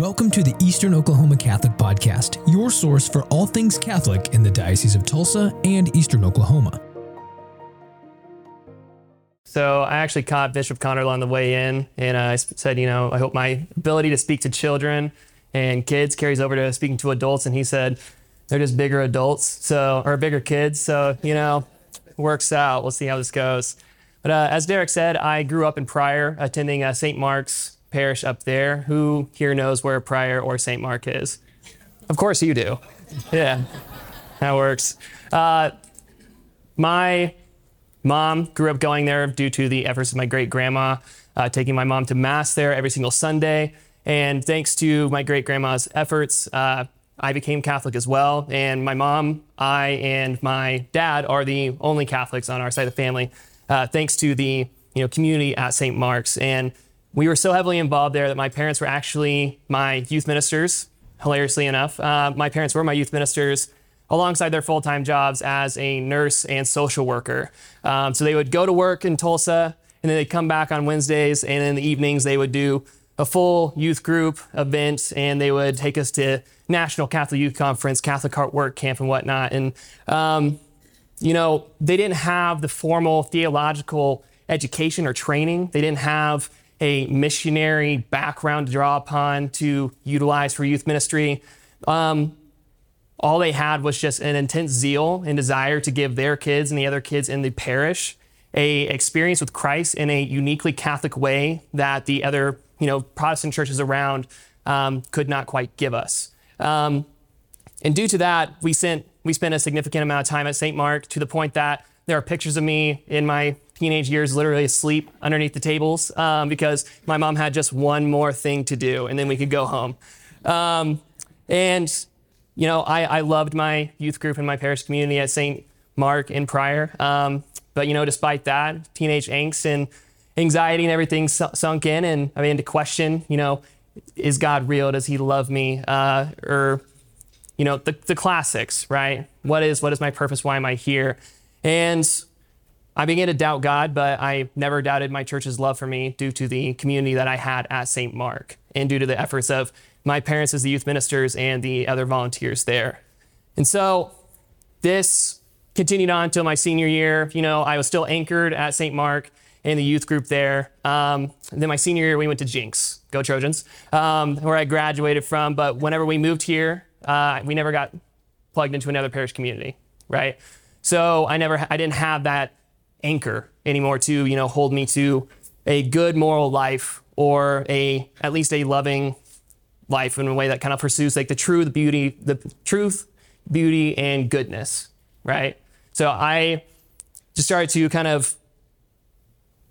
Welcome to the Eastern Oklahoma Catholic Podcast, your source for all things Catholic in the Diocese of Tulsa and Eastern Oklahoma. So I actually caught Bishop Konderla on the way in, and I said, you know, I hope my ability to speak to children and kids carries over to speaking to adults. And he said, they're just bigger adults, so or bigger kids. So you know, works out. We'll see how this goes. But uh, as Derek said, I grew up in Pryor, attending uh, St. Mark's parish up there. Who here knows where Pryor or St. Mark is? Of course you do. Yeah, that works. Uh, my mom grew up going there due to the efforts of my great grandma, uh, taking my mom to Mass there every single Sunday. And thanks to my great grandma's efforts, uh, I became Catholic as well. And my mom, I, and my dad are the only Catholics on our side of the family, uh, thanks to the you know community at St. Mark's. And we were so heavily involved there that my parents were actually my youth ministers, hilariously enough. Uh, my parents were my youth ministers alongside their full time jobs as a nurse and social worker. Um, so they would go to work in Tulsa and then they'd come back on Wednesdays and in the evenings they would do a full youth group event and they would take us to National Catholic Youth Conference, Catholic Heart Work Camp, and whatnot. And, um, you know, they didn't have the formal theological education or training. They didn't have a missionary background to draw upon to utilize for youth ministry. Um, all they had was just an intense zeal and desire to give their kids and the other kids in the parish a experience with Christ in a uniquely Catholic way that the other you know Protestant churches around um, could not quite give us. Um, and due to that, we sent we spent a significant amount of time at St. Mark to the point that there are pictures of me in my teenage years literally asleep underneath the tables um, because my mom had just one more thing to do and then we could go home. Um, and, you know, I, I, loved my youth group and my parish community at St. Mark and Pryor. Um, but, you know, despite that, teenage angst and anxiety and everything sunk in and I began to question, you know, is God real? Does he love me? Uh, or, you know, the, the classics, right? What is, what is my purpose? Why am I here? And I began to doubt God, but I never doubted my church's love for me due to the community that I had at St. Mark and due to the efforts of my parents as the youth ministers and the other volunteers there. And so this continued on until my senior year. You know, I was still anchored at St. Mark in the youth group there. Um, then my senior year, we went to Jenks, go Trojans, um, where I graduated from. But whenever we moved here, uh, we never got plugged into another parish community, right? So I never, I didn't have that anchor anymore to, you know, hold me to a good moral life or a at least a loving life in a way that kind of pursues like the true the beauty, the truth, beauty, and goodness, right? So I just started to kind of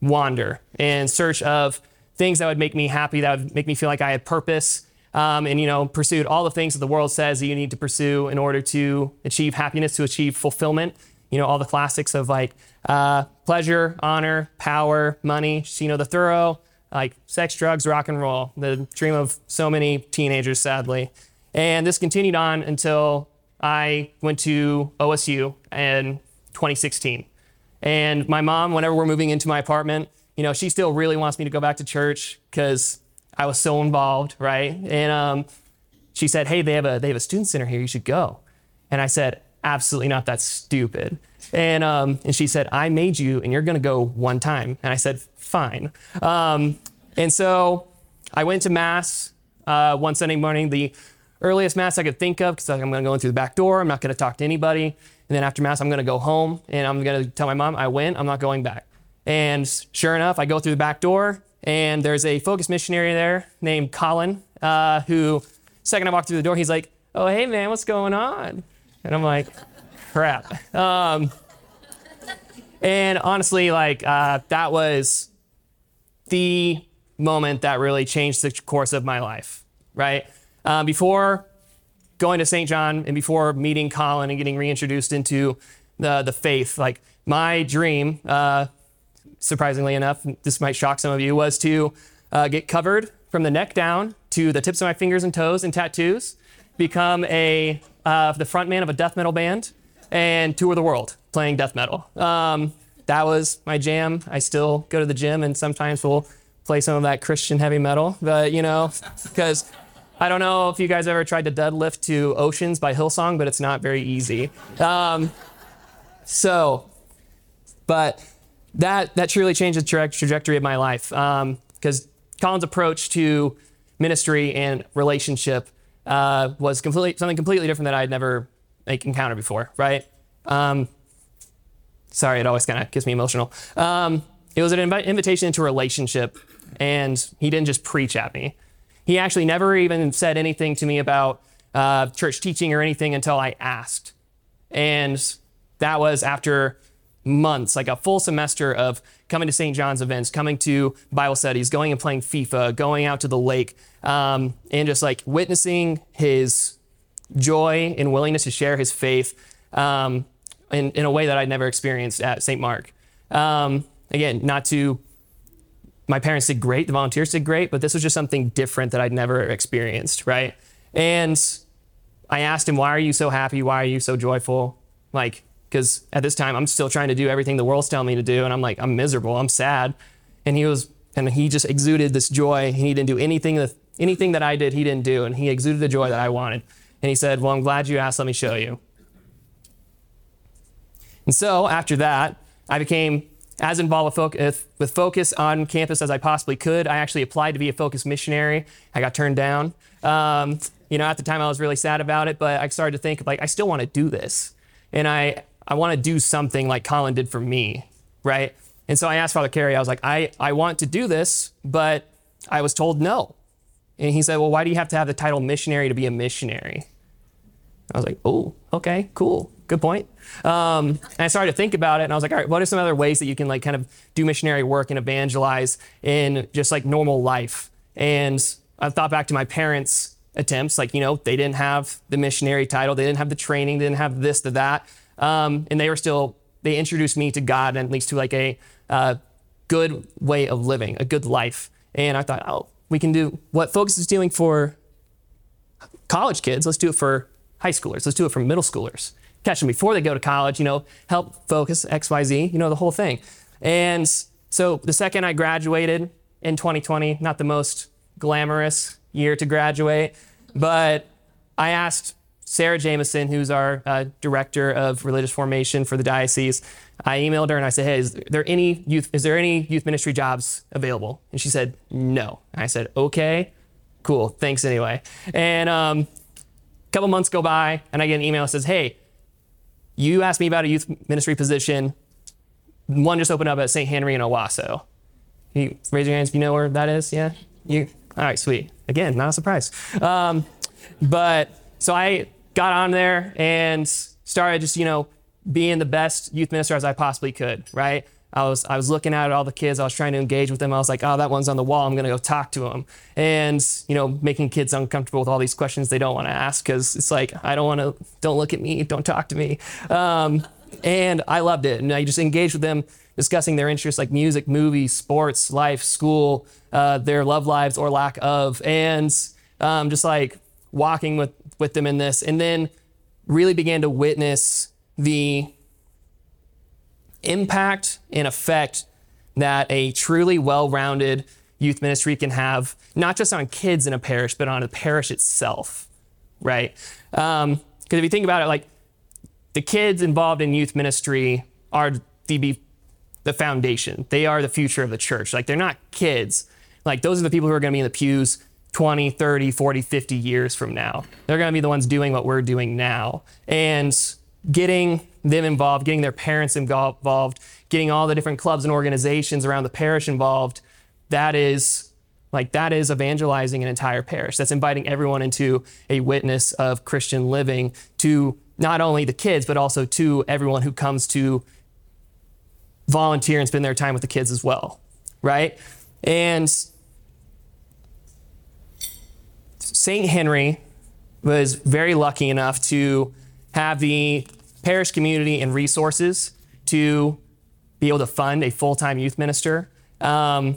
wander in search of things that would make me happy, that would make me feel like I had purpose, um, and you know pursued all the things that the world says that you need to pursue in order to achieve happiness, to achieve fulfillment you know, all the classics of like uh, pleasure, honor, power, money, you know, the thorough, like sex, drugs, rock and roll, the dream of so many teenagers, sadly. And this continued on until I went to OSU in 2016. And my mom, whenever we're moving into my apartment, you know, she still really wants me to go back to church because I was so involved, right? And um, she said, "Hey, they have a they have a student center here. You should go." And I said, absolutely not that stupid. And, um, and she said, I made you and you're going to go one time. And I said, fine. Um, and so I went to Mass uh, one Sunday morning, the earliest Mass I could think of, because I'm going to go in through the back door. I'm not going to talk to anybody. And then after Mass, I'm going to go home and I'm going to tell my mom, I went, I'm not going back. And sure enough, I go through the back door and there's a focus missionary there named Colin, uh, who, second I walk through the door, he's like, Oh, hey man, what's going on? And I'm like, crap. Um, and honestly, like, uh, that was the moment that really changed the course of my life, right? Um, before going to St. John and before meeting Colin and getting reintroduced into the, the faith, like, my dream, uh, surprisingly enough, this might shock some of you, was to uh, get covered from the neck down to the tips of my fingers and toes in tattoos, become a uh, the frontman of a death metal band, and tour the world playing death metal. Um, that was my jam. I still go to the gym and sometimes we'll play some of that Christian heavy metal, but you know, because I don't know if you guys ever tried to deadlift to Oceans by Hillsong, but it's not very easy. Um, so, but that that truly changed the tra- trajectory of my life because um, Colin's approach to ministry and relationship uh, was completely something completely different that I'd never like, encountered before. Right? Um, sorry, it always kind of gets me emotional. Um, it was an invi- invitation into a relationship, and he didn't just preach at me. He actually never even said anything to me about uh, church teaching or anything until I asked. And that was after months, like a full semester of coming to St. John's events, coming to Bible studies, going and playing FIFA, going out to the lake, um, and just like witnessing his joy and willingness to share his faith um, in, in a way that I'd never experienced at St. Mark. Um, again, not to, my parents did great, the volunteers did great, but this was just something different that I'd never experienced, right? And I asked him, why are you so happy? Why are you so joyful? Like, because at this time I'm still trying to do everything the world's telling me to do, and I'm like, I'm miserable, I'm sad. And he was, and he just exuded this joy. He didn't do anything that anything that I did, he didn't do, and he exuded the joy that I wanted. And he said, Well, I'm glad you asked. Let me show you. And so after that, I became as involved with, with Focus on campus as I possibly could. I actually applied to be a Focus missionary. I got turned down. Um, you know, at the time I was really sad about it, but I started to think like I still want to do this, and I I want to do something like Colin did for me, right? And so I asked Father Carey. I was like, I I want to do this, but I was told no. And he said, Well, why do you have to have the title missionary to be a missionary? I was like, Oh, okay, cool good point. Um, and I started to think about it, and I was like, all right, what are some other ways that you can like kind of do missionary work and evangelize in just like normal life? And I thought back to my parents' attempts, like you know, they didn't have the missionary title, they didn't have the training, they didn't have this, to that, um, and they were still they introduced me to God and at least to like a uh, good way of living, a good life. And I thought, oh, we can do what Focus is doing for college kids. Let's do it for high schoolers. Let's do it for middle schoolers catch them before they go to college, you know, help focus XYZ, you know, the whole thing. And so the second I graduated in 2020, not the most glamorous year to graduate, but I asked Sarah Jameson, who's our uh, director of religious formation for the diocese, I emailed her and I said, "Hey, is there any youth? Is there any youth ministry jobs available?" And she said, "No." And I said, "Okay, cool. Thanks anyway." And um, a couple months go by, and I get an email that says, "Hey, you asked me about a youth ministry position. One just opened up at St. Henry in Owasso. You raise your hands if you know where that is. Yeah, you. All right, sweet. Again, not a surprise. Um, but so I got on there and started just you know being the best youth minister as I possibly could. Right. I was I was looking at all the kids. I was trying to engage with them. I was like, oh, that one's on the wall. I'm gonna go talk to them, and you know, making kids uncomfortable with all these questions they don't want to ask because it's like I don't want to. Don't look at me. Don't talk to me. Um, and I loved it. And I just engaged with them, discussing their interests like music, movies, sports, life, school, uh, their love lives or lack of, and um, just like walking with with them in this, and then really began to witness the impact and effect that a truly well rounded youth ministry can have, not just on kids in a parish, but on a parish itself, right? Because um, if you think about it, like the kids involved in youth ministry are the, the foundation, they are the future of the church. Like they're not kids. Like those are the people who are going to be in the pews 20, 30, 40, 50 years from now. They're going to be the ones doing what we're doing now. And getting them involved, getting their parents involved, getting all the different clubs and organizations around the parish involved, that is like that is evangelizing an entire parish. That's inviting everyone into a witness of Christian living to not only the kids, but also to everyone who comes to volunteer and spend their time with the kids as well. Right? And St. Henry was very lucky enough to have the parish community and resources to be able to fund a full time youth minister. Um,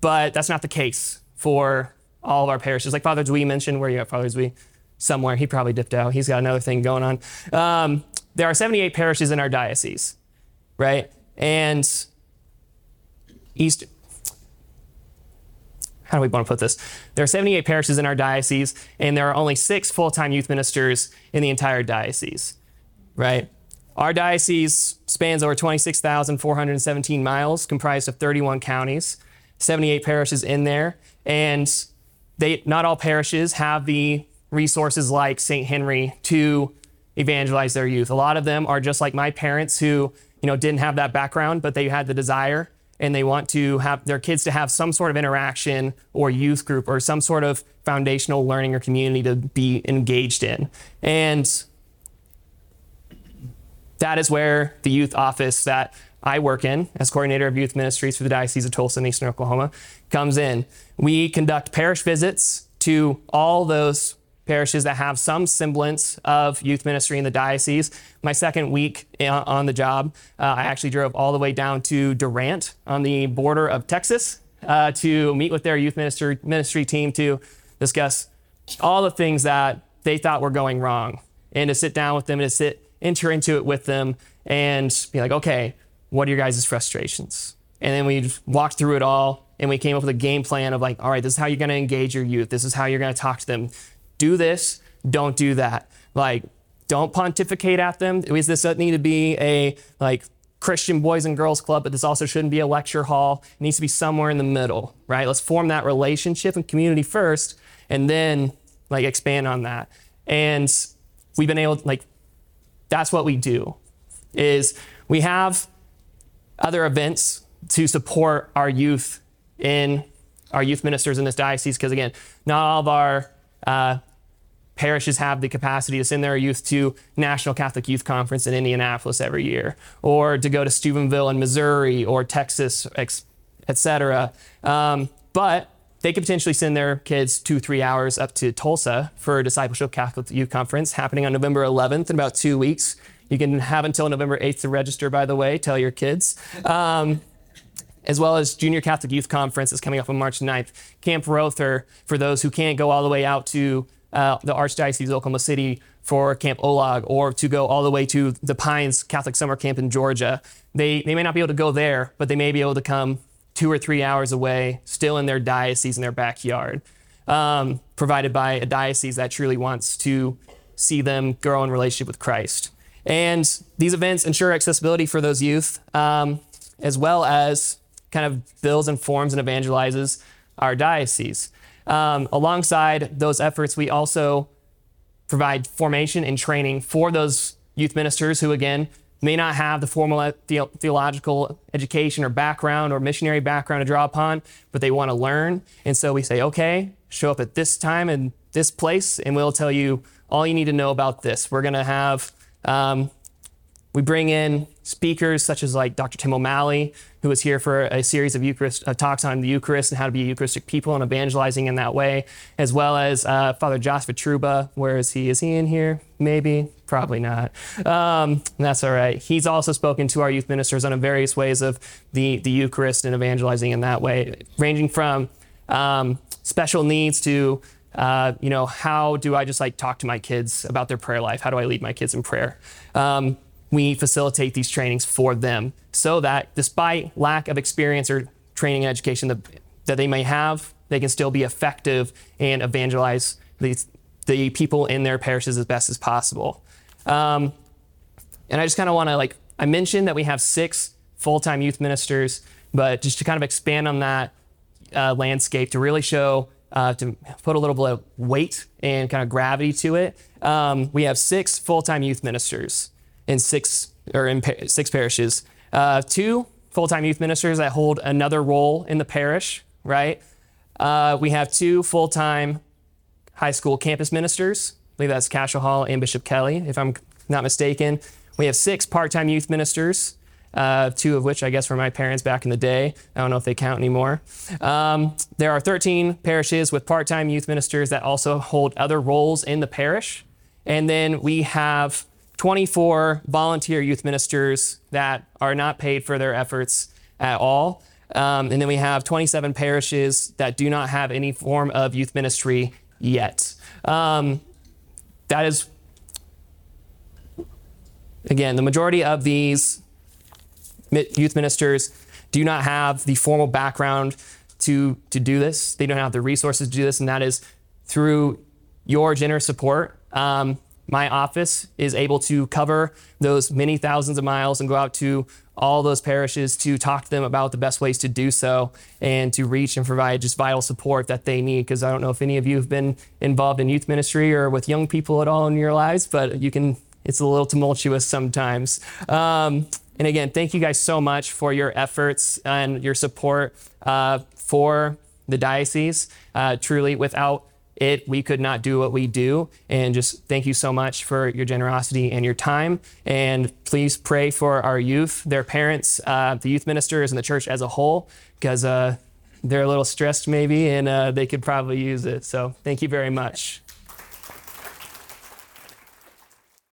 but that's not the case for all of our parishes. Like Father Dwee mentioned, where you at, Father Dwee? Somewhere. He probably dipped out. He's got another thing going on. Um, there are 78 parishes in our diocese, right? And East. How do we want to put this? There are 78 parishes in our diocese, and there are only six full time youth ministers in the entire diocese, right? Our diocese spans over 26,417 miles, comprised of 31 counties, 78 parishes in there, and they, not all parishes have the resources like St. Henry to evangelize their youth. A lot of them are just like my parents who, you know, didn't have that background, but they had the desire and they want to have their kids to have some sort of interaction or youth group or some sort of foundational learning or community to be engaged in. And that is where the youth office that I work in as coordinator of youth ministries for the Diocese of Tulsa and Eastern Oklahoma comes in. We conduct parish visits to all those parishes that have some semblance of youth ministry in the diocese. My second week on the job, uh, I actually drove all the way down to Durant on the border of Texas uh, to meet with their youth minister, ministry team to discuss all the things that they thought were going wrong and to sit down with them and to sit, enter into it with them and be like, okay, what are your guys' frustrations? And then we walked through it all and we came up with a game plan of like, all right, this is how you're going to engage your youth. This is how you're going to talk to them do this, don't do that. Like, don't pontificate at them. This doesn't need to be a like Christian boys and girls club, but this also shouldn't be a lecture hall. It needs to be somewhere in the middle, right? Let's form that relationship and community first, and then like expand on that. And we've been able, to, like, that's what we do. Is we have other events to support our youth in our youth ministers in this diocese because again, not all of our uh, parishes have the capacity to send their youth to National Catholic Youth Conference in Indianapolis every year, or to go to Steubenville in Missouri or Texas, etc. Um, but they could potentially send their kids two, three hours up to Tulsa for a Discipleship Catholic Youth Conference happening on November 11th in about two weeks. You can have until November 8th to register, by the way, tell your kids. Um, as well as Junior Catholic Youth Conference is coming up on March 9th. Camp Rother, for those who can't go all the way out to uh, the Archdiocese of Oklahoma City for Camp OLOG or to go all the way to the Pines Catholic Summer Camp in Georgia. They, they may not be able to go there, but they may be able to come two or three hours away, still in their diocese in their backyard, um, provided by a diocese that truly wants to see them grow in relationship with Christ. And these events ensure accessibility for those youth, um, as well as kind of builds and forms and evangelizes our diocese. Um, alongside those efforts, we also provide formation and training for those youth ministers who, again, may not have the formal the- theological education or background or missionary background to draw upon, but they want to learn. And so we say, okay, show up at this time and this place, and we'll tell you all you need to know about this. We're going to have um, we bring in speakers such as like Dr. Tim O'Malley, who is here for a series of Eucharist uh, talks on the Eucharist and how to be Eucharistic people and evangelizing in that way, as well as uh, Father Joshua Truba. Where is he? Is he in here? Maybe, probably not. Um, that's all right. He's also spoken to our youth ministers on various ways of the the Eucharist and evangelizing in that way, ranging from um, special needs to uh, you know, how do I just like talk to my kids about their prayer life? How do I lead my kids in prayer? Um, we facilitate these trainings for them so that despite lack of experience or training and education that, that they may have, they can still be effective and evangelize the, the people in their parishes as best as possible. Um, and I just kind of want to like, I mentioned that we have six full time youth ministers, but just to kind of expand on that uh, landscape to really show, uh, to put a little bit of weight and kind of gravity to it, um, we have six full time youth ministers in six or in pa- six parishes. Uh, two full-time youth ministers that hold another role in the parish. Right. Uh, we have two full-time high school campus ministers. I believe that's Cascia Hall and Bishop Kelly, if I'm not mistaken. We have six part-time youth ministers. Uh, two of which I guess were my parents back in the day. I don't know if they count anymore. Um, there are 13 parishes with part time youth ministers that also hold other roles in the parish. And then we have 24 volunteer youth ministers that are not paid for their efforts at all. Um, and then we have 27 parishes that do not have any form of youth ministry yet. Um, that is, again, the majority of these youth ministers do not have the formal background to to do this. They don't have the resources to do this, and that is through your generous support. Um, my office is able to cover those many thousands of miles and go out to all those parishes to talk to them about the best ways to do so and to reach and provide just vital support that they need. Because I don't know if any of you have been involved in youth ministry or with young people at all in your lives, but you can, it's a little tumultuous sometimes. Um, and again, thank you guys so much for your efforts and your support uh, for the diocese. Uh, truly, without it, we could not do what we do. And just thank you so much for your generosity and your time. And please pray for our youth, their parents, uh, the youth ministers, and the church as a whole, because uh, they're a little stressed maybe, and uh, they could probably use it. So thank you very much.